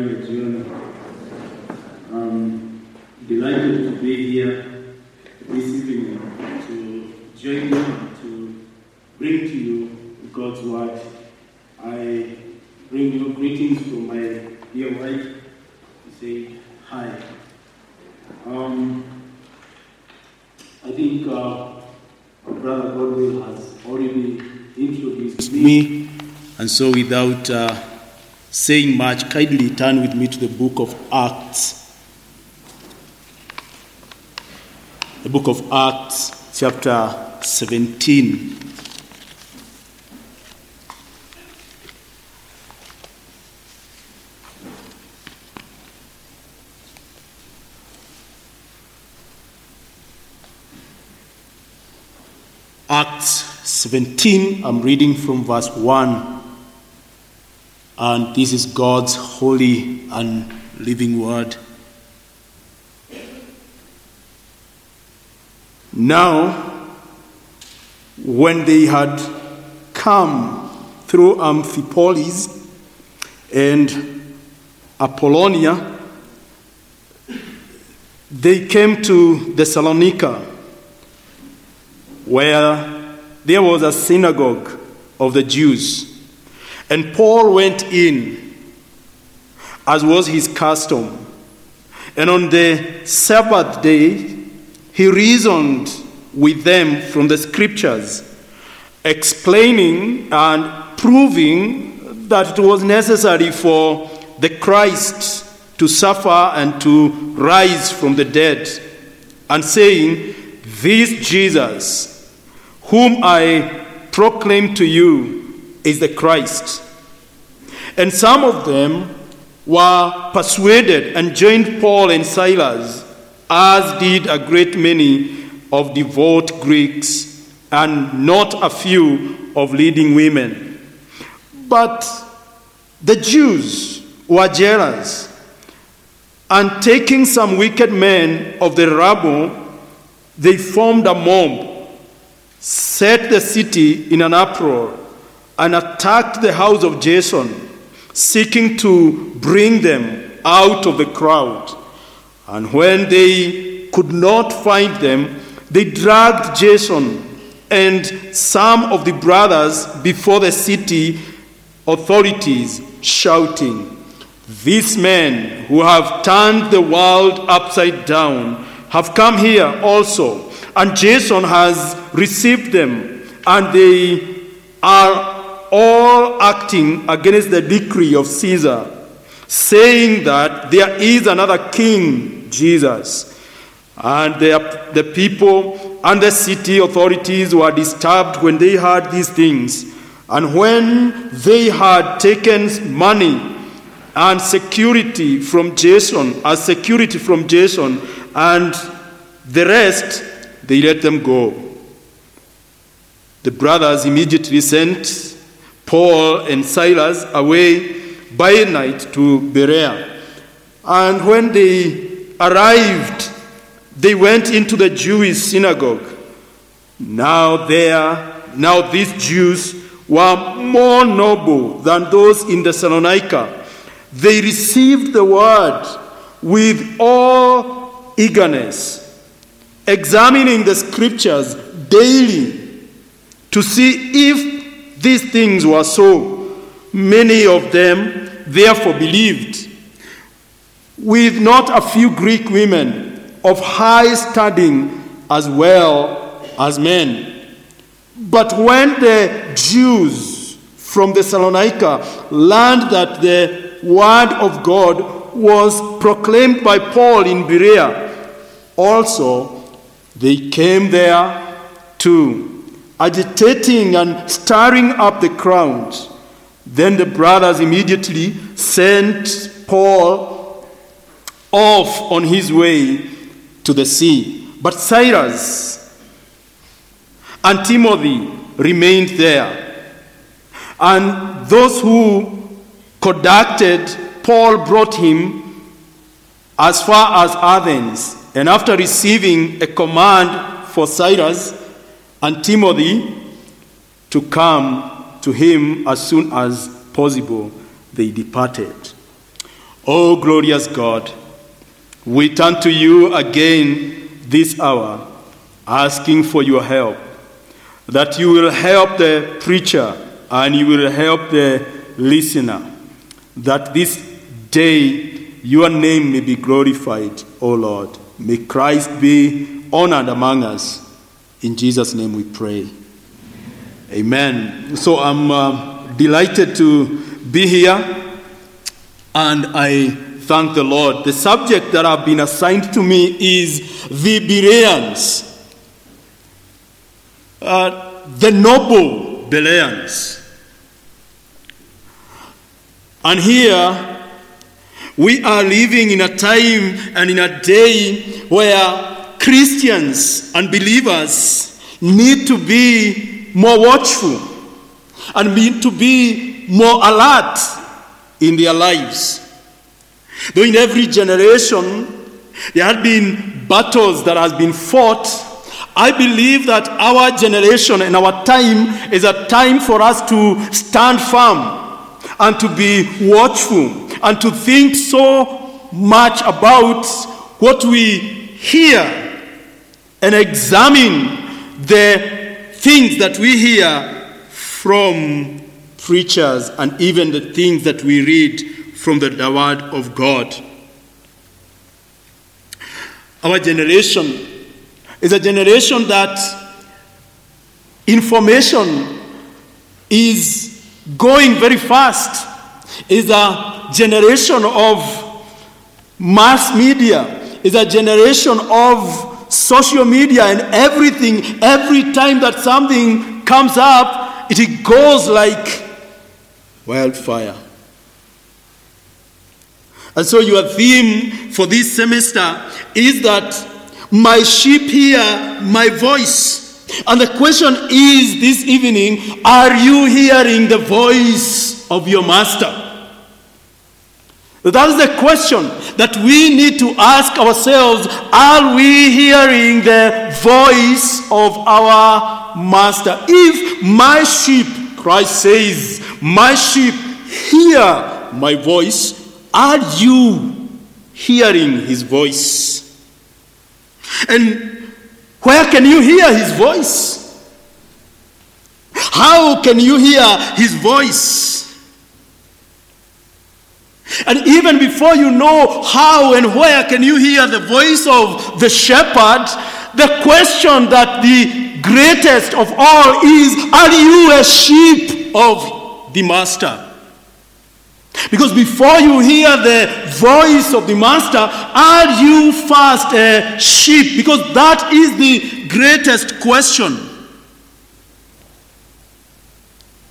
ya jioni. Um, delighted to be here this evening to join you to bring to you God's word. I bring you greetings from my dear wife. Say hi. Um, I think uh, brother Godwill has already introduced me, and so without uh, saying much, kindly turn with me to the book of Acts. The book of Acts, chapter 17. Acts 17, I'm reading from verse 1. And this is God's holy and living word. Now, when they had come through Amphipolis and Apollonia, they came to Thessalonica, where there was a synagogue of the Jews. And Paul went in, as was his custom. And on the Sabbath day, he reasoned with them from the scriptures, explaining and proving that it was necessary for the Christ to suffer and to rise from the dead, and saying, This Jesus, whom I proclaim to you, is the Christ. And some of them were persuaded and joined Paul and Silas, as did a great many of devout Greeks, and not a few of leading women. But the Jews were jealous, and taking some wicked men of the rabble, they formed a mob, set the city in an uproar, and attacked the house of Jason, seeking to bring them out of the crowd. And when they could not find them, they dragged Jason and some of the brothers before the city authorities, shouting, These men who have turned the world upside down have come here also, and Jason has received them, and they are all acting against the decree of Caesar, saying that there is another king, Jesus. And the, the people and the city authorities were disturbed when they heard these things. And when they had taken money and security from Jason, as security from Jason, and the rest, they let them go. The brothers immediately sent Paul and Silas away by night to Berea. And when they arrived, they went into the Jewish synagogue. Now there, now these Jews were more noble than those in the Thessalonica. They received the word with all eagerness, examining the scriptures daily to see if these things were so. Many of them therefore believed, with not a few Greek women of high standing as well as men. But when the Jews from Thessalonica learned that the word of God was proclaimed by Paul in Berea, also they came there too, agitating and stirring up the crowd. Then the brothers immediately sent Paul off on his way to the sea. But Silas and Timothy remained there. And those who conducted Paul brought him as far as Athens. And after receiving a command for Silas and Timothy to come to him as soon as possible, they departed. O glorious God, we turn to you again this hour, asking for your help, that you will help the preacher and you will help the listener, that this day your name may be glorified, O Lord. May Christ be honored among us. In Jesus' name we pray. Amen. So I'm uh, delighted to be here and I thank the Lord. The subject that I've been assigned to me is the Bereans, uh, the noble Bereans. And here we are living in a time and in a day where Christians and believers need to be more watchful and need to be more alert in their lives. Though in every generation there have been battles that has been fought, I believe that our generation and our time is a time for us to stand firm and to be watchful and to think so much about what we hear and examine the things that we hear from preachers and even the things that we read from the Word of God. Our generation is a generation that information is going very fast. Is a generation of mass media. Is a generation of social media and everything. Every time that something comes up, it goes like wildfire. And so, your theme for this semester is that my sheep hear my voice. And the question is this evening are you hearing the voice of your master? That is the question that we need to ask ourselves Are we hearing the voice of our master? If my sheep, Christ says, my sheep hear my voice, are you hearing his voice? And where can you hear his voice? How can you hear his voice? And even before you know how and where can you hear the voice of the shepherd, the question that the greatest of all is Are you a sheep of the master? Because before you hear the voice of the master, are you first a sheep? Because that is the greatest question.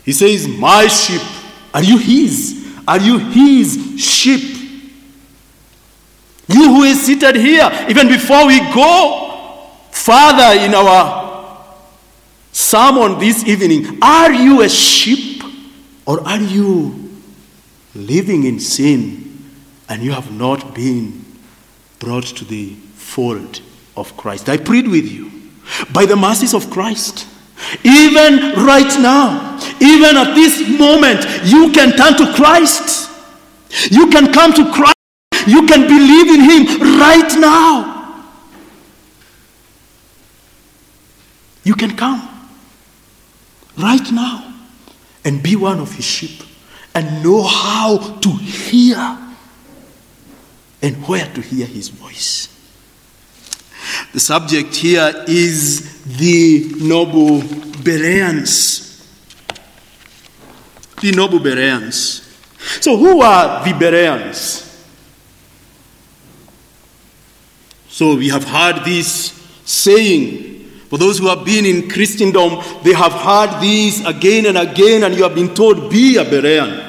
He says, My sheep, are you his? Are you his sheep? You who is seated here, even before we go further in our sermon this evening, are you a sheep or are you living in sin and you have not been brought to the fold of Christ? I plead with you by the mercies of Christ. Even right now, even at this moment, you can turn to Christ. You can come to Christ. You can believe in Him right now. You can come right now and be one of His sheep and know how to hear and where to hear His voice. The subject here is the noble Bereans. The noble Bereans. So, who are the Bereans? So, we have heard this saying. For those who have been in Christendom, they have heard this again and again, and you have been told, Be a Berean.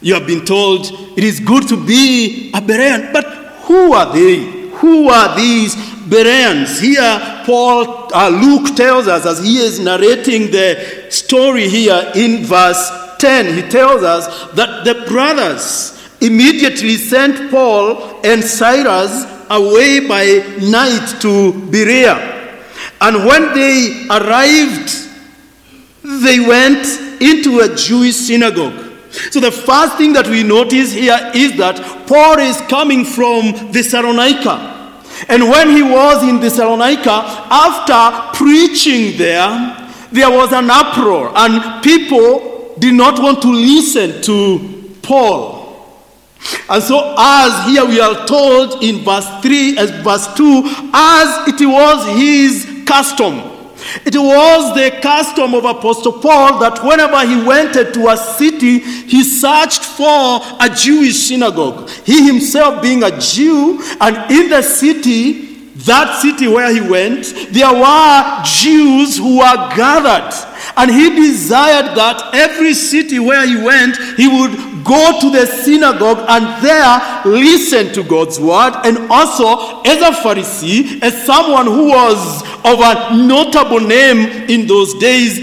You have been told it is good to be a Berean. But who are they? Who are these Bereans? Here, Paul, uh, Luke tells us as he is narrating the story here in verse 10, he tells us that the brothers immediately sent Paul and Silas away by night to Berea. And when they arrived, they went into a Jewish synagogue. So the first thing that we notice here is that Paul is coming from the Thessalonica. And when he was in Thessalonica, after preaching there, there was an uproar, and people did not want to listen to Paul. And so, as here we are told in verse 3, as verse 2, as it was his custom. It was the custom of Apostle Paul that whenever he went to a city, he searched for a Jewish synagogue. He himself being a Jew, and in the city, that city where he went, there were Jews who were gathered. And he desired that every city where he went, he would go to the synagogue and there listen to God's word. And also, as a Pharisee, as someone who was of a notable name in those days,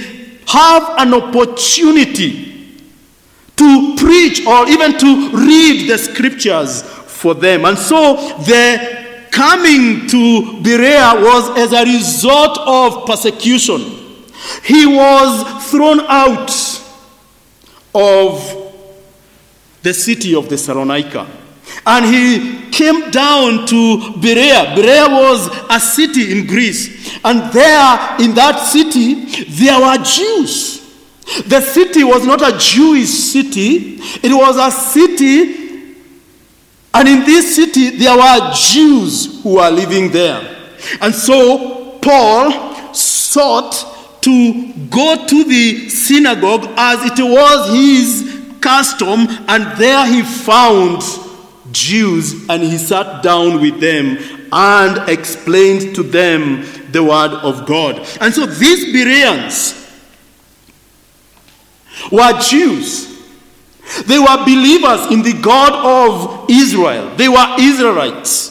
have an opportunity to preach or even to read the scriptures for them. And so the coming to Berea was as a result of persecution. He was thrown out of the city of Thessalonica. And he came down to Berea. Berea was a city in Greece. And there, in that city, there were Jews. The city was not a Jewish city, it was a city and in this city, there were Jews who were living there. And so Paul sought to go to the synagogue as it was his custom, and there he found Jews and he sat down with them and explained to them the word of God. And so these Bereans were Jews. They were believers in the God of Israel. They were Israelites.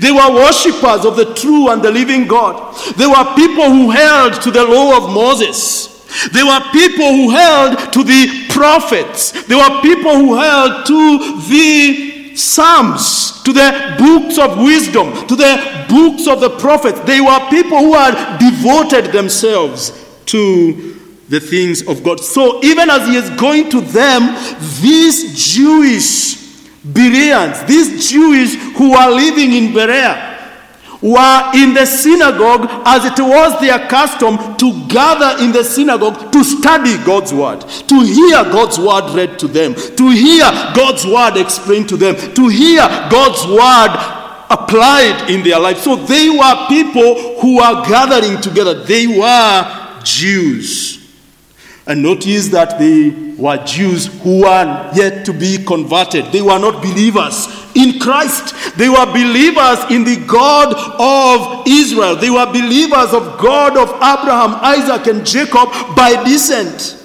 They were worshippers of the true and the living God. They were people who held to the law of Moses. They were people who held to the prophets. They were people who held to the Psalms, to the books of wisdom, to the books of the prophets. They were people who had devoted themselves to the things of God. So even as he is going to them, these Jewish Bereans, these Jewish who are living in Berea, were in the synagogue as it was their custom to gather in the synagogue to study God's word, to hear God's word read to them, to hear God's word explained to them, to hear God's word applied in their life. So they were people who were gathering together. They were Jews. And notice that they were Jews who were yet to be converted. They were not believers in Christ. They were believers in the God of Israel. They were believers of God of Abraham, Isaac, and Jacob by descent.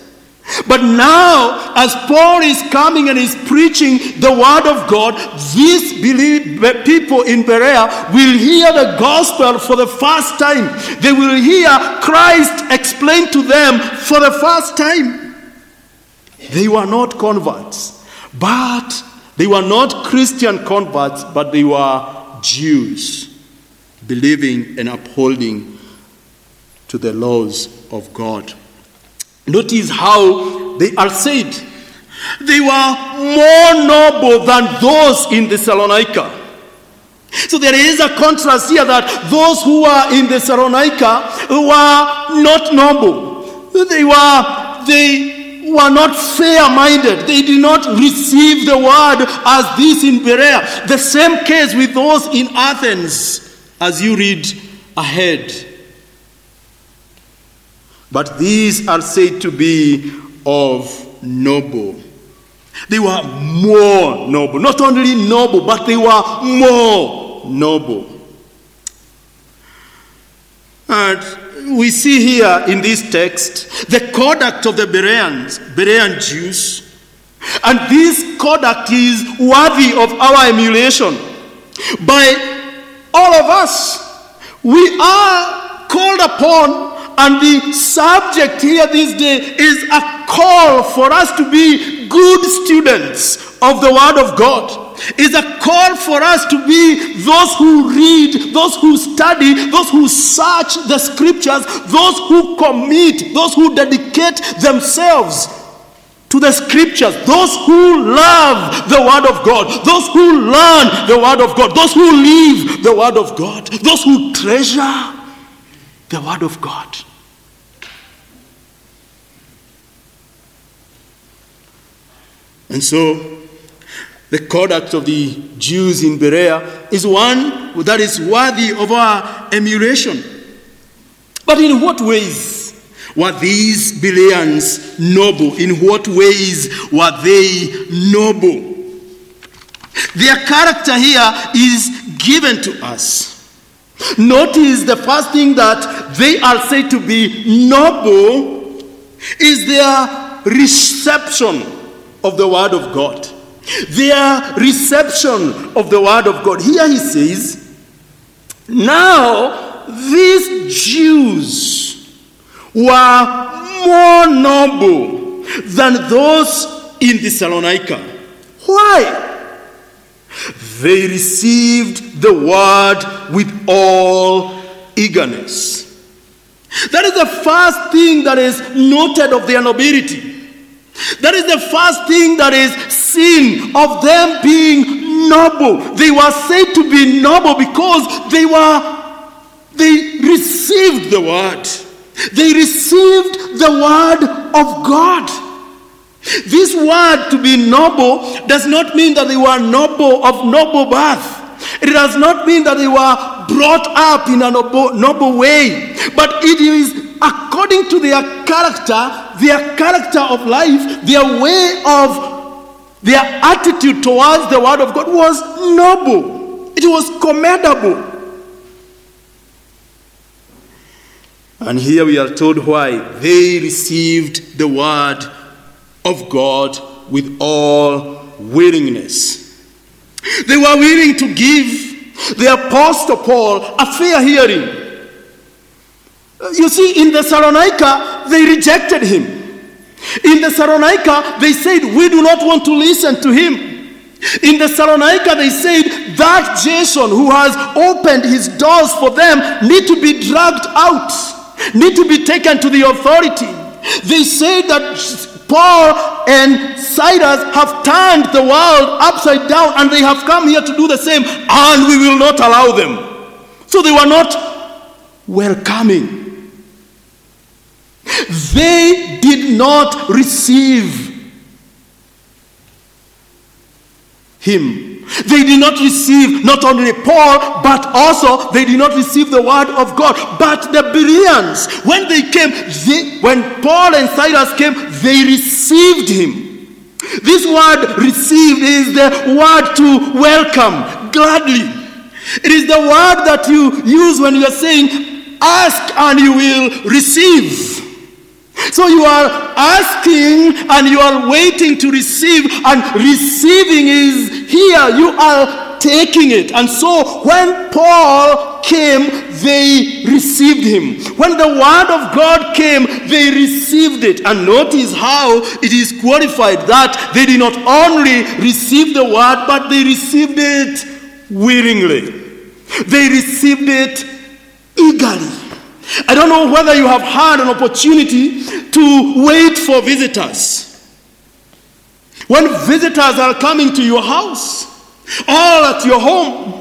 But now, as Paul is coming and is preaching the word of God, these people in Berea will hear the gospel for the first time. They will hear Christ explain to them for the first time. They were not converts, but they were not Christian converts, but they were Jews, believing and upholding to the laws of God. Notice how they are said. They were more noble than those in Thessalonica. So there is a contrast here that those who were in Thessalonica were not noble. They were they were not fair-minded. They did not receive the word as this in Berea. The same case with those in Athens, as you read ahead. But these are said to be of noble. They were more noble. Not only noble, but they were more noble. And we see here in this text the conduct of the Bereans, Berean Jews. And this conduct is worthy of our emulation. By all of us, we are called upon and the subject here this day is a call for us to be good students of the Word of God. Is a call for us to be those who read, those who study, those who search the scriptures, those who commit, those who dedicate themselves to the scriptures, those who love the word of God, those who learn the word of God, those who live the word of God, those who treasure the word of God. And so, the conduct of the Jews in Berea is one that is worthy of our emulation. But in what ways were these Bereans noble? In what ways were they noble? Their character here is given to us. Notice the first thing that they are said to be noble is their reception of the Word of God. Their reception of the Word of God. Here he says, Now these Jews were more noble than those in Thessalonica. Why? They received the word with all eagerness. That is the first thing that is noted of their nobility. That is the first thing that is seen of them being noble. They were said to be noble because they were they received the word. They received the word of God. This word to be noble does not mean that they were noble of noble birth. It does not mean that they were brought up in a noble, noble way, but it is according to their character, their character of life, their way of their attitude towards the word of God was noble. It was commendable. And here we are told why they received the word of God with all willingness. They were willing to give the Apostle Paul a fair hearing. You see, in the Thessalonica, they rejected him. In the Thessalonica, they said, We do not want to listen to him. In the Thessalonica, they said that Jason, who has opened his doors for them, need to be dragged out, need to be taken to the authority. They said that Paul and Silas have turned the world upside down and they have come here to do the same, and we will not allow them. So they were not welcoming. They did not receive him. They did not receive not only Paul, but also they did not receive the word of God. But the Bereans, when they came, they, when Paul and Silas came, they received him. This word received is the word to welcome gladly. It is the word that you use when you are saying, ask and you will receive. So you are asking and you are waiting to receive, and receiving is here. You are taking it. And so when Paul came, they received him. When the word of God came, they received it. And notice how it is qualified that they did not only receive the word, but they received it willingly. They received it eagerly. I don't know whether you have had an opportunity to wait for visitors. When visitors are coming to your house or at your home,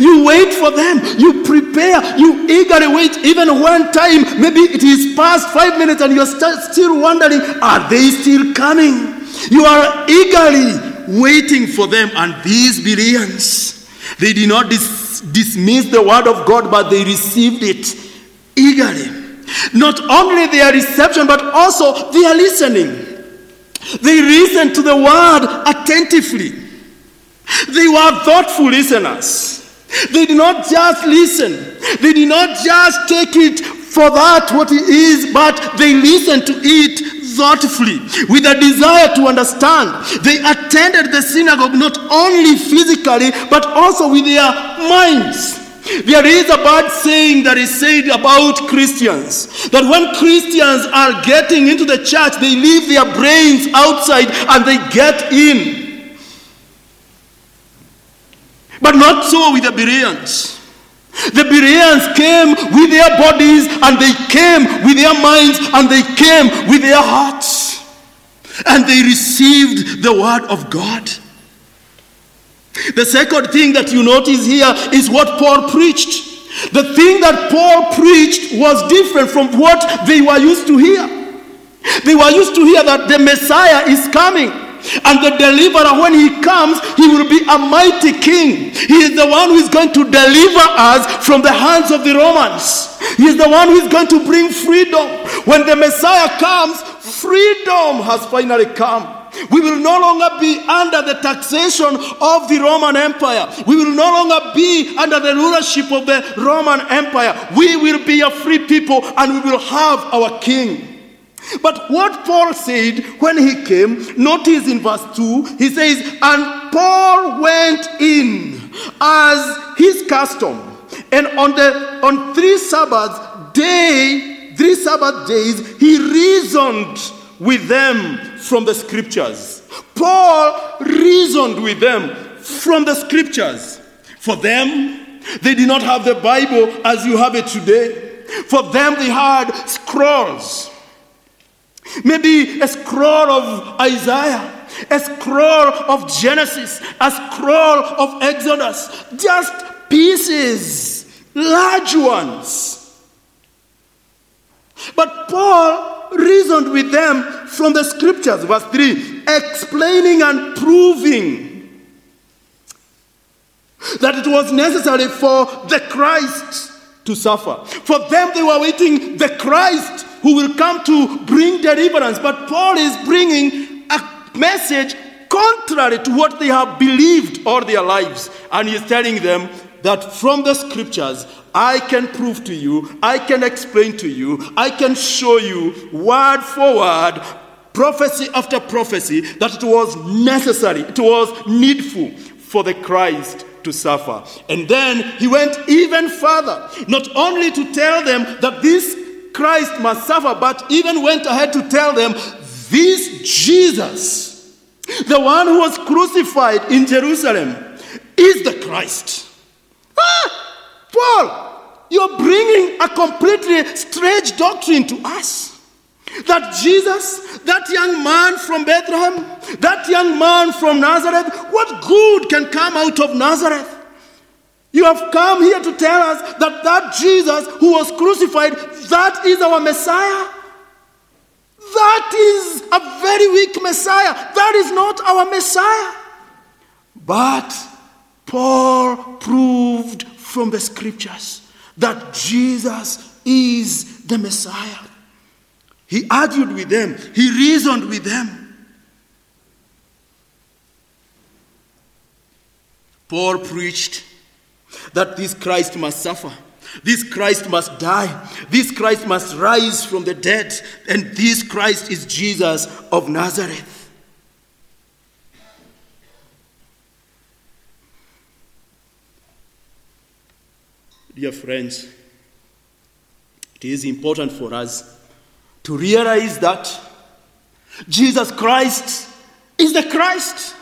you wait for them, you prepare, you eagerly wait, even when time, maybe it is past five minutes and you're st- still wondering, are they still coming? You are eagerly waiting for them, and these Bereans, they did not dis- dismiss the word of God, but they received it eagerly. Not only their reception, but also their listening. They listened to the word attentively. They were thoughtful listeners. They did not just listen, they did not just take it for that what it is, but they listened to it thoughtfully with a desire to understand. They attended the synagogue not only physically, but also with their minds. There is a bad saying that is said about Christians that when Christians are getting into the church, they leave their brains outside and they get in. But not so with the Bereans. The Bereans came with their bodies and they came with their minds and they came with their hearts. and they received the word of God. The second thing that you notice here is what Paul preached. The thing that Paul preached was different from what they were used to hear. They were used to hear that the Messiah is coming. And the deliverer, when he comes, he will be a mighty king. He is the one who is going to deliver us from the hands of the Romans. He is the one who is going to bring freedom. When the Messiah comes, freedom has finally come. We will no longer be under the taxation of the Roman Empire. We will no longer be under the rulership of the Roman Empire. We will be a free people and we will have our king. But what Paul said when he came, notice in verse 2, he says, And Paul went in as his custom. And on the on three Sabbath day, three Sabbath days, he reasoned with them from the scriptures. Paul reasoned with them from the scriptures. For them, they did not have the Bible as you have it today. For them, they had scrolls. Maybe a scroll of Isaiah, a scroll of Genesis, a scroll of Exodus, just pieces, large ones. But Paul reasoned with them from the scriptures, verse 3, explaining and proving that it was necessary for the Christ to suffer. For them, they were waiting the Christ who will come to bring deliverance. But Paul is bringing a message contrary to what they have believed all their lives. And he's telling them that from the scriptures, I can prove to you, I can explain to you, I can show you word for word, prophecy after prophecy, that it was necessary, it was needful for the Christ to suffer. And then he went even further, not only to tell them that this Christ must suffer, but even went ahead to tell them this Jesus, the one who was crucified in Jerusalem, is the Christ. Ah, Paul, you're bringing a completely strange doctrine to us. That Jesus, that young man from Bethlehem, that young man from Nazareth, what good can come out of Nazareth? You have come here to tell us that that Jesus who was crucified, that is our Messiah. That is a very weak Messiah. That is not our Messiah. But Paul proved from the scriptures that Jesus is the Messiah. He argued with them, he reasoned with them. Paul preached that this Christ must suffer. This Christ must die. This Christ must rise from the dead. And this Christ is Jesus of Nazareth. Dear friends, it is important for us to realize that Jesus Christ is the Christ.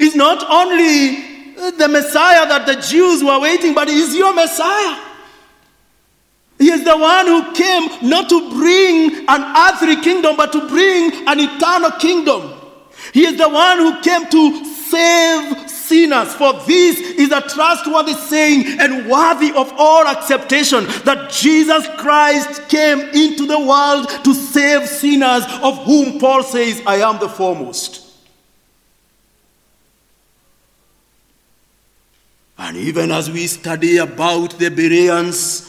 Is not only the Messiah that the Jews were waiting, but He is your Messiah. He is the one who came not to bring an earthly kingdom, but to bring an eternal kingdom. He is the one who came to save sinners. For this is a trustworthy saying and worthy of all acceptation that Jesus Christ came into the world to save sinners, of whom Paul says, I am the foremost. And even as we study about the Bereans,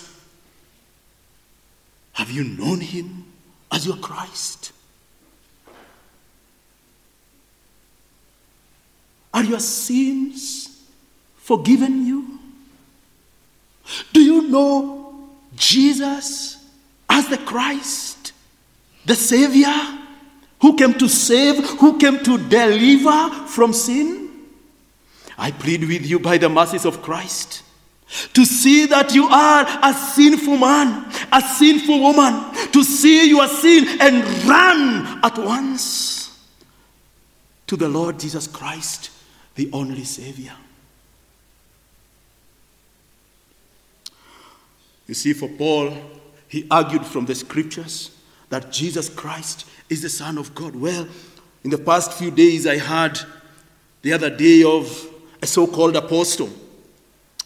have you known him as your Christ? Are your sins forgiven you? Do you know Jesus as the Christ, the Savior, who came to save, who came to deliver from sin? I plead with you by the mercies of Christ to see that you are a sinful man, a sinful woman, to see your sin and run at once to the Lord Jesus Christ the only Savior. You see, for Paul, he argued from the scriptures that Jesus Christ is the Son of God. Well, in the past few days, I heard the other day of a so called apostle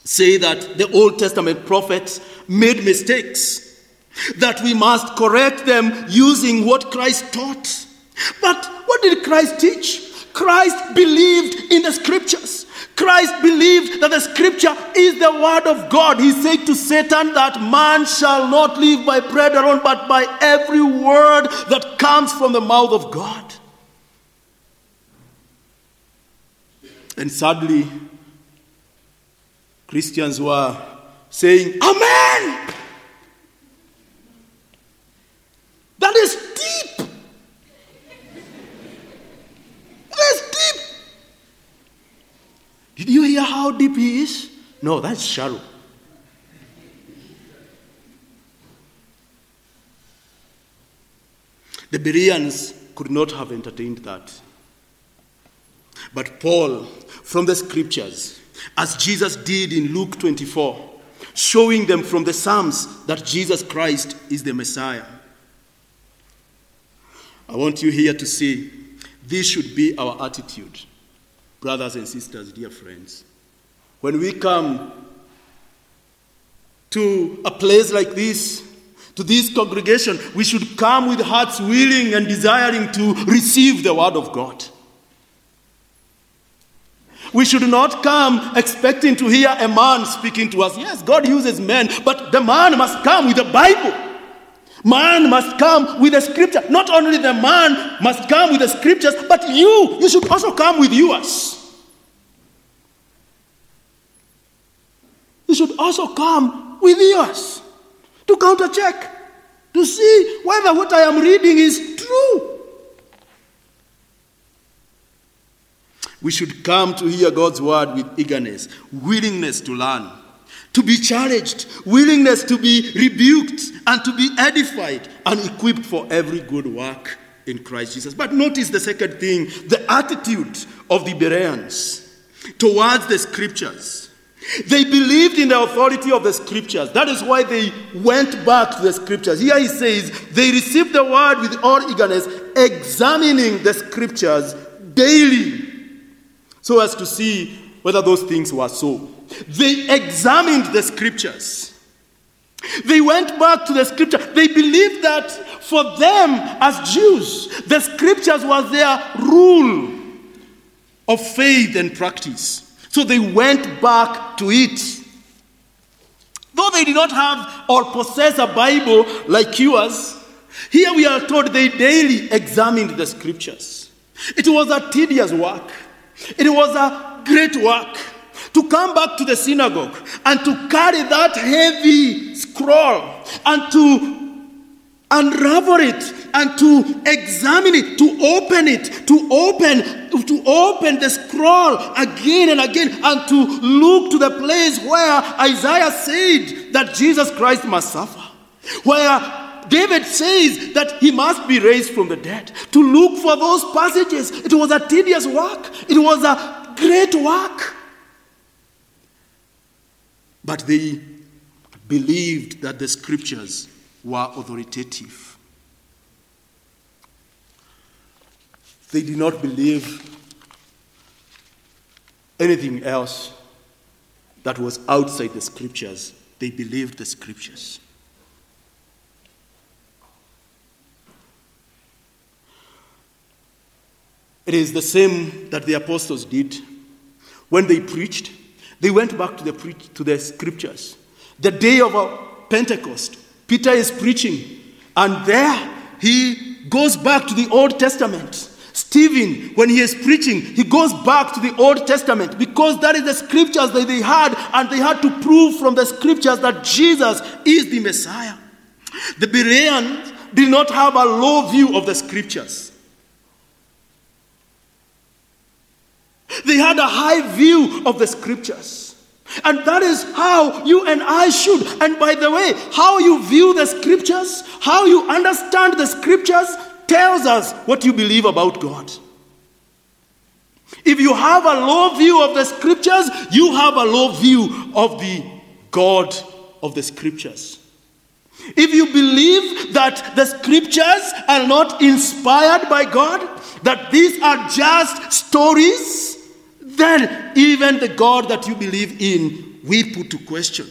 say that the Old Testament prophets made mistakes, that we must correct them using what Christ taught. But what did Christ teach? Christ believed in the scriptures. Christ believed that the scripture is the word of God. He said to Satan that man shall not live by bread alone, but by every word that comes from the mouth of God. And sadly, Christians were saying, Amen! That is deep. That is deep. Did you hear how deep he is? No, that's shallow. The Bereans could not have entertained that. But Paul, from the scriptures, as Jesus did in Luke 24, showing them from the Psalms that Jesus Christ is the Messiah. I want you here to see this should be our attitude, brothers and sisters, dear friends. When we come to a place like this, to this congregation, we should come with hearts willing and desiring to receive the Word of God. We should not come expecting to hear a man speaking to us. Yes, God uses men, but the man must come with the Bible. Man must come with the scripture. Not only the man must come with the scriptures, but you, you should also come with yours. You should also come with yours to counter check, to see whether what I am reading is true. We should come to hear God's word with eagerness, willingness to learn, to be challenged, willingness to be rebuked, and to be edified and equipped for every good work in Christ Jesus. But notice the second thing the attitude of the Bereans towards the scriptures. They believed in the authority of the scriptures. That is why they went back to the scriptures. Here he says, they received the word with all eagerness, examining the scriptures daily so as to see whether those things were so. They examined the scriptures. They went back to the scripture. They believed that for them as Jews, the scriptures was their rule of faith and practice. So they went back to it. Though they did not have or possess a Bible like yours, here we are told they daily examined the scriptures. It was a tedious work. It was a great work to come back to the synagogue and to carry that heavy scroll and to unravel it and to examine it to open it to open to open the scroll again and again and to look to the place where isaiah said that jesus christ must suffer where David says that he must be raised from the dead. To look for those passages, it was a tedious work, it was a great work. But they believed that the scriptures were authoritative. They did not believe anything else that was outside the scriptures. They believed the scriptures. It is the same that the apostles did. When they preached, they went back to the, to the scriptures. The day of Pentecost, Peter is preaching, and there he goes back to the Old Testament. Stephen, when he is preaching, he goes back to the Old Testament because that is the scriptures that they had, and they had to prove from the scriptures that Jesus is the Messiah. The Bereans did not have a low view of the scriptures. They had a high view of the scriptures. And that is how you and I should. And by the way, how you view the scriptures, how you understand the scriptures, tells us what you believe about God. If you have a low view of the scriptures, you have a low view of the God of the scriptures. If you believe that the scriptures are not inspired by God, that these are just stories, then even the God that you believe in, we put to question.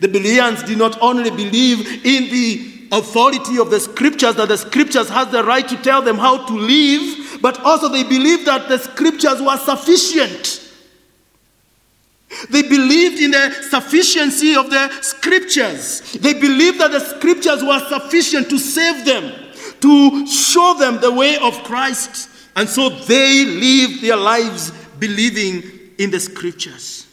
The Bereans did not only believe in the authority of the scriptures, that the scriptures has the right to tell them how to live, but also they believed that the scriptures were sufficient. They believed in the sufficiency of the scriptures. They believed that the scriptures were sufficient to save them, to show them the way of Christ. And so they lived their lives believing in the scriptures.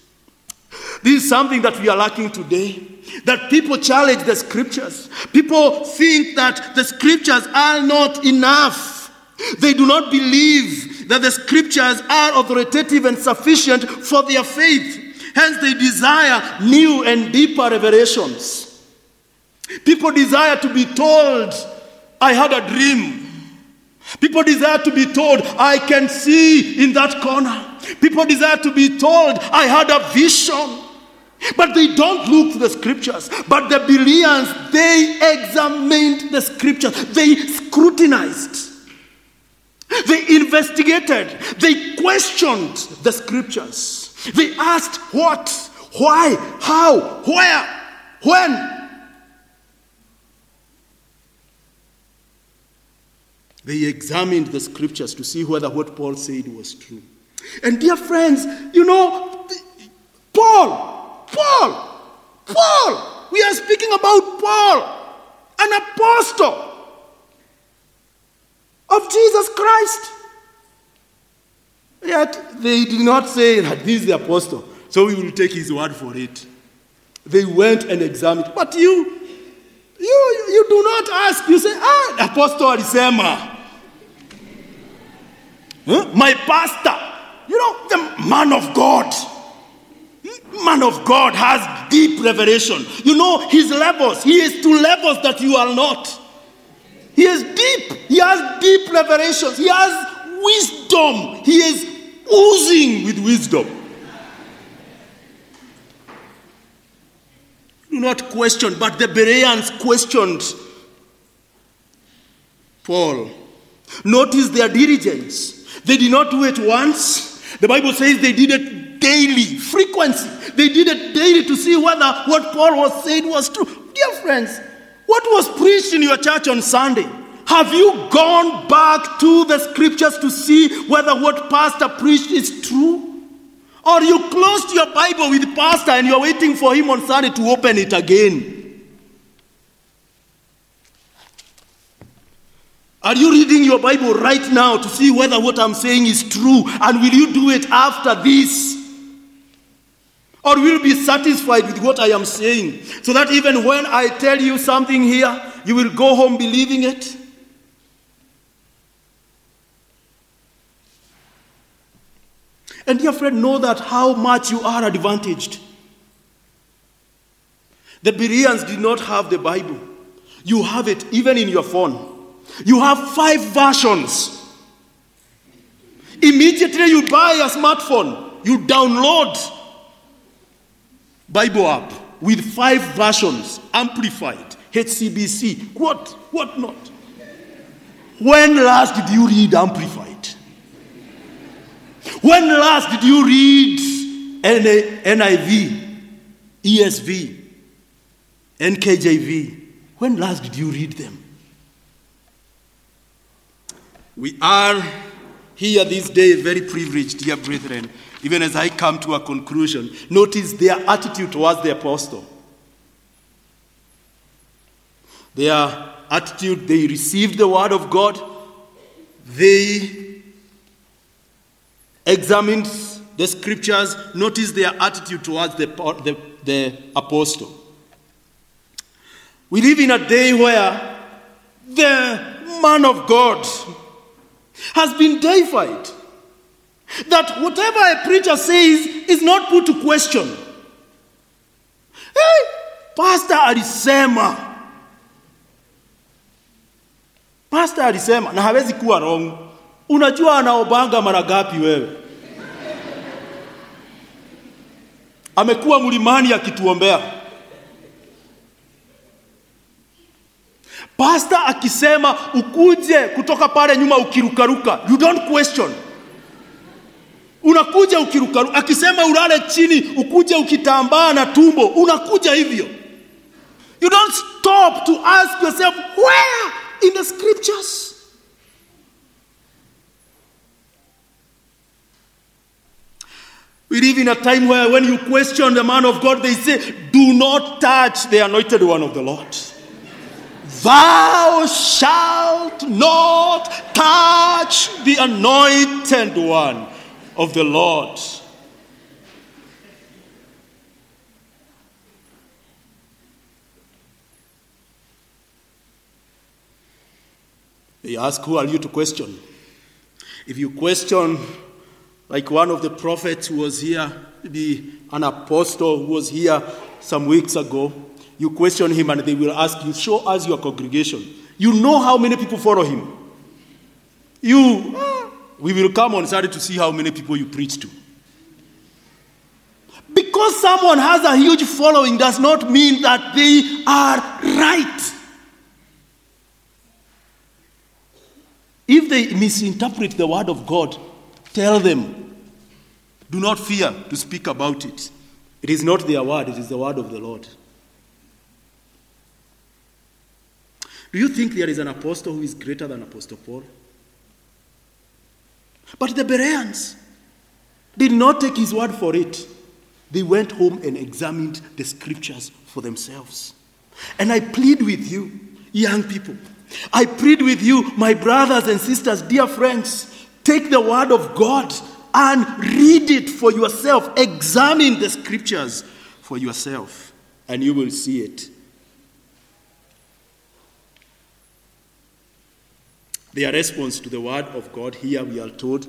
This is something that we are lacking today. That people challenge the scriptures. People think that the scriptures are not enough. They do not believe that the scriptures are authoritative and sufficient for their faith. Hence, they desire new and deeper revelations. People desire to be told, I had a dream. People desire to be told, I can see in that corner. People desire to be told, I had a vision. But they don't look to the scriptures. But the Bereans, they examined the scriptures, they scrutinized, they investigated, they questioned the scriptures. They asked what, why, how, where, when. They examined the scriptures to see whether what Paul said was true. And dear friends, you know, Paul, Paul, Paul, we are speaking about Paul, an apostle of Jesus Christ. Yet they did not say that this is the apostle, so we will take his word for it. They went and examined. But you, you, you do not ask. You say, ah, apostle alisema. Huh? My pastor, you know, the man of God. Man of God has deep revelation. You know his levels. He is to levels that you are not. He is deep. He has deep revelations. He has wisdom. He is oozing with wisdom. Do not question, but the Bereans questioned Paul. Notice their diligence. They did not do it once. The Bible says they did it daily, frequency. They did it daily to see whether what Paul was saying was true. Dear friends, what was preached in your church on Sunday? Have you gone back to the scriptures to see whether what pastor preached is true? Or you closed your Bible with pastor and you're waiting for him on Sunday to open it again? Are you reading your Bible right now to see whether what I'm saying is true? And will you do it after this? Or will you be satisfied with what I am saying? So that even when I tell you something here, you will go home believing it? And dear friend, know that how much you are advantaged. The Bereans did not have the Bible. You have it even in your phone. You have five versions. Immediately you buy a smartphone, you download Bible app with five versions, amplified, HCBC, what, what not. When last did you read amplified? When last did you read NIV, ESV, NKJV? When last did you read them? We are here this day very privileged, dear brethren, even as I come to a conclusion. Notice their attitude towards the apostle. Their attitude, they received the word of God, they examined the scriptures. Notice their attitude towards the, the, the apostle. We live in a day where the man of God has been deified. That whatever a preacher says is not put to question. Hey, pastor alisema. Pastor alisema na hawezi kuwa wrong. Unajua anaobanga mara gapi wewe? Amekuwa mlimani akituombea. Pastor akisema ukuje kutoka pale nyuma ukirukaruka, you don't question. Unakuja ukirukaruka. Akisema ulale chini, ukuje ukitambaa na tumbo, unakuja hivyo. You don't stop to ask yourself where in the scriptures. We live in a time where when you question the man of God, they say, Do not touch the anointed one of the Lord. Thou shalt not touch the anointed one of the Lord. They ask, Who are you to question? If you question, like one of the prophets who was here, maybe an apostle who was here some weeks ago, you question him and they will ask you, Show us your congregation. You know how many people follow him. You, ah, we will come on Saturday to see how many people you preach to. Because someone has a huge following does not mean that they are right. If they misinterpret the word of God, tell them, do not fear to speak about it. It is not their word, it is the word of the Lord. Do you think there is an apostle who is greater than Apostle Paul? But the Bereans did not take his word for it. They went home and examined the scriptures for themselves. And I plead with you, young people, I plead with you, my brothers and sisters, dear friends, take the word of God and read it for yourself. Examine the scriptures for yourself, and you will see it. Their response to the word of God here, we are told,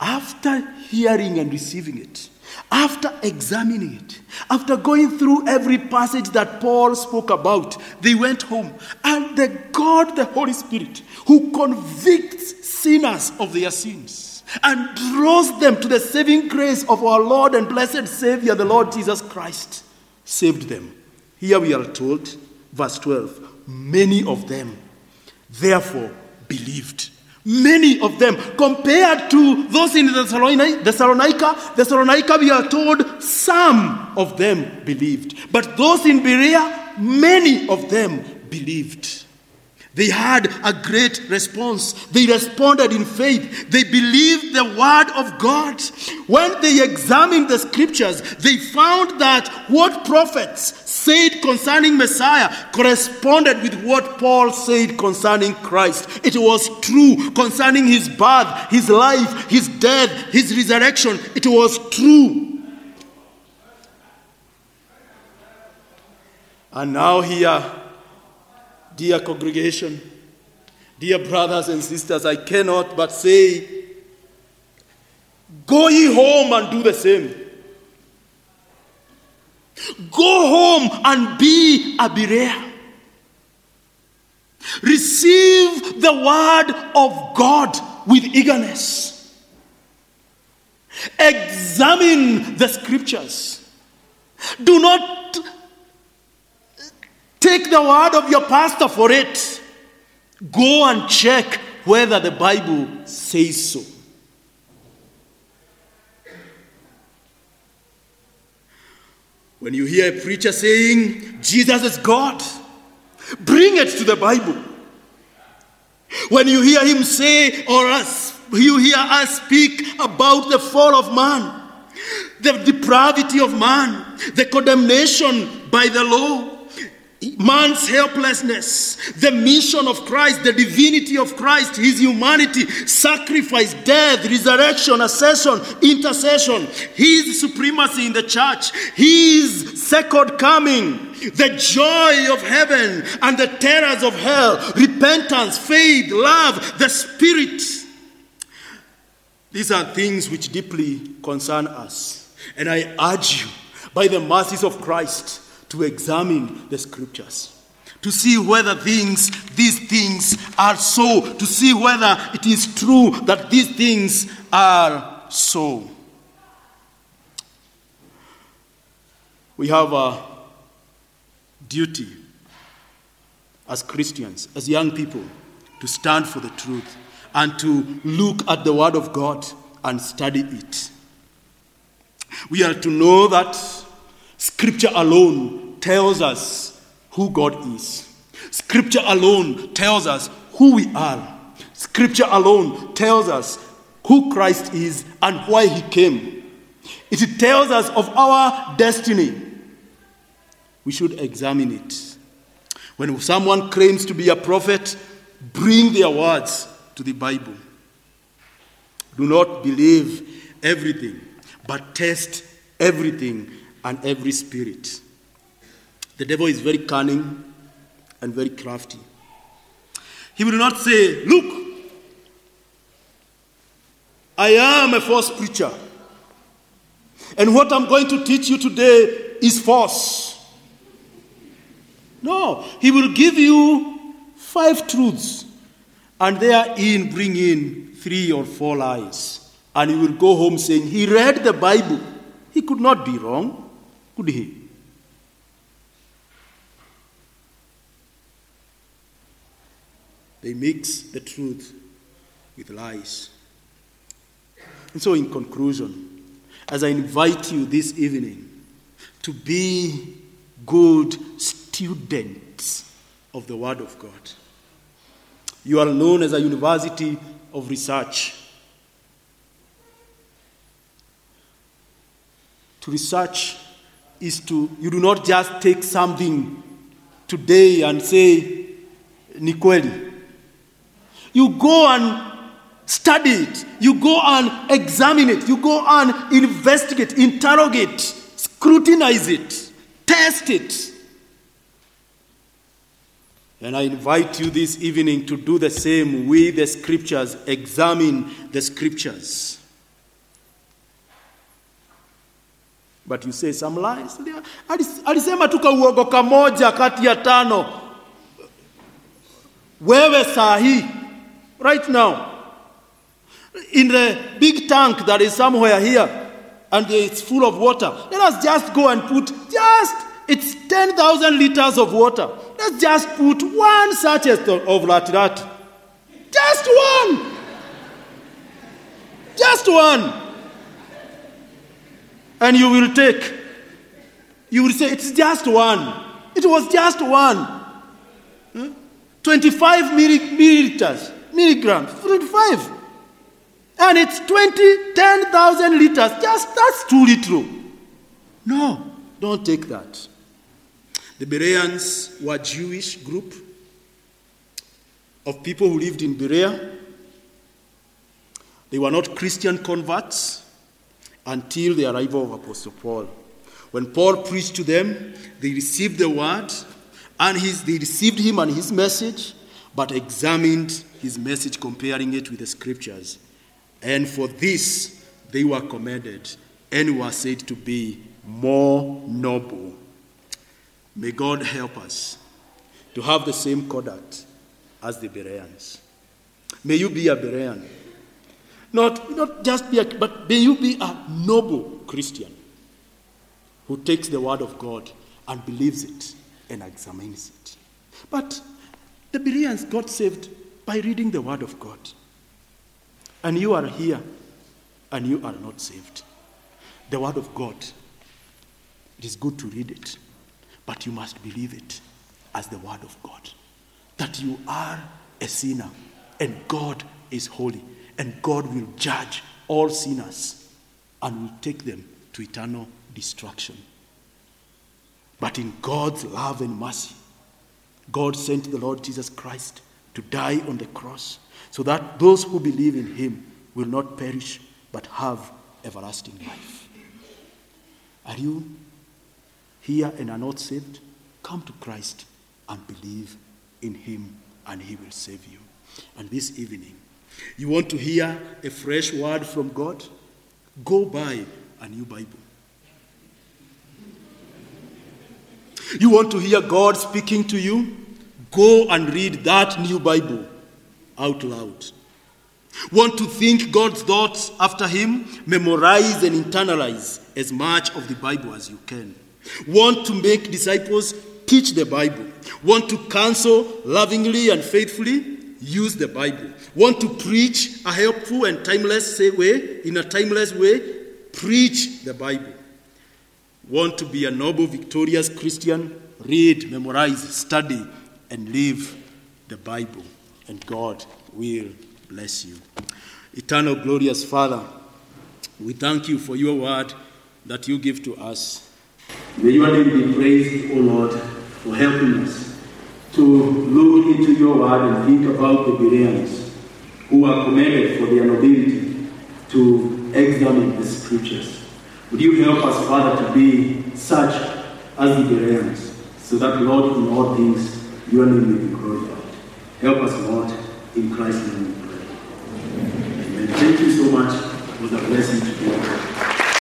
after hearing and receiving it, after examining it, after going through every passage that Paul spoke about, they went home. And the God, the Holy Spirit, who convicts sinners of their sins and draws them to the saving grace of our Lord and blessed Savior, the Lord Jesus Christ, saved them. Here we are told, verse 12, many of them, therefore, believed. Many of them, compared to those in Thessalonica, Thessalonica, we are told some of them believed. But those in Berea, many of them believed. They had a great response. They responded in faith. They believed the word of God. When they examined the scriptures, they found that what prophets said concerning Messiah corresponded with what Paul said concerning Christ. It was true concerning his birth, his life, his death, his resurrection. It was true. And now, here, dear congregation, dear brothers and sisters, I cannot but say, go ye home and do the same. Go home and be a Berea. Receive the word of God with eagerness. Examine the scriptures. Do not take the word of your pastor for it. Go and check whether the Bible says so. When you hear a preacher saying Jesus is God, bring it to the Bible. When you hear him say, or us, you hear us speak about the fall of man, the depravity of man, the condemnation by the law, man's helplessness, the mission of Christ, the divinity of Christ, his humanity, sacrifice, death, resurrection, ascension, intercession, his supremacy in the church, his second coming, the joy of heaven and the terrors of hell, repentance, faith, love, the spirit. These are things which deeply concern us. And I urge you, by the mercies of Christ, to examine the scriptures, to see whether things, these things are so, to see whether it is true that these things are so. We have a duty as Christians, as young people, to stand for the truth and to look at the Word of God and study it. We are to know that Scripture alone tells us who God is. Scripture alone tells us who we are. Scripture alone tells us who Christ is and why he came. It tells us of our destiny. We should examine it. When someone claims to be a prophet, bring their words to the Bible. Do not believe everything, but test everything and every spirit. The devil is very cunning and very crafty. He will not say, Look, I am a false preacher. And what I'm going to teach you today is false. No, he will give you five truths and therein bring in three or four lies. And he will go home saying, He read the Bible. He could not be wrong, could he? They mix the truth with lies. And so, in conclusion, as I invite you this evening to be good students of the Word of God, you are known as a university of research. To research is to, you do not just take something today and say, Nikweli. You go and study it, you go and examine it, you go and investigate, interrogate, scrutinize it, test it. And I invite you this evening to do the same with the scriptures, examine the scriptures. But you say some lies. Alisema tu kauogo kamoja kati ya tano. Wewe saa hii, right now, in the big tank that is somewhere here and it's full of water. Let us just go and put just, it's 10,000 liters of water. Let's just put one sachet of latirati. Just one. Just one. And you will take. You will say, it's just one. It was just one. Hmm? 25 milliliters, milligrams, 25. And it's 20, 10,000 liters. Just that's too little. No, don't take that. The Bereans were Jewish group of people who lived in Berea. They were not Christian converts until the arrival of Apostle Paul. When Paul preached to them, they received the word, and his, they received him and his message, but examined his message, comparing it with the scriptures. And for this they were commended and were said to be more noble. May God help us to have the same conduct as the Bereans. May you be a Berean. Not, not just be a, but may you be a noble Christian who takes the word of God and believes it and examines it. But the Bereans got saved by reading the word of God and you are here and you are not saved. The Word of God, it is good to read it, but you must believe it as the Word of God. That you are a sinner and God is holy and God will judge all sinners and will take them to eternal destruction. But in God's love and mercy, God sent the Lord Jesus Christ to die on the cross so that those who believe in him will not perish but have everlasting life. Are you here and are not saved? Come to Christ and believe in him, and he will save you. And this evening, you want to hear a fresh word from God? Go buy a new Bible. You want to hear God speaking to you? Go and read that new Bible out loud. Want to think God's thoughts after Him? Memorize and internalize as much of the Bible as you can. Want to make disciples? Teach the Bible. Want to counsel lovingly and faithfully? Use the Bible. Want to preach a helpful and timeless way, in a timeless way? Preach the Bible. Want to be a noble, victorious Christian? Read, memorize, study, and live the Bible. And God will bless you. Eternal, glorious Father, we thank you for your word that you give to us. May your name be praised, O Lord, for helping us to look into your word and think about the Bereans who are commended for their nobility to examine the scriptures. Would you help us, Father, to be such as the Bereans, so that, Lord, in all things, your name may be glorified. Help us, Lord, in Christ's name we pray. Amen. Thank you so much. for the blessing to be here.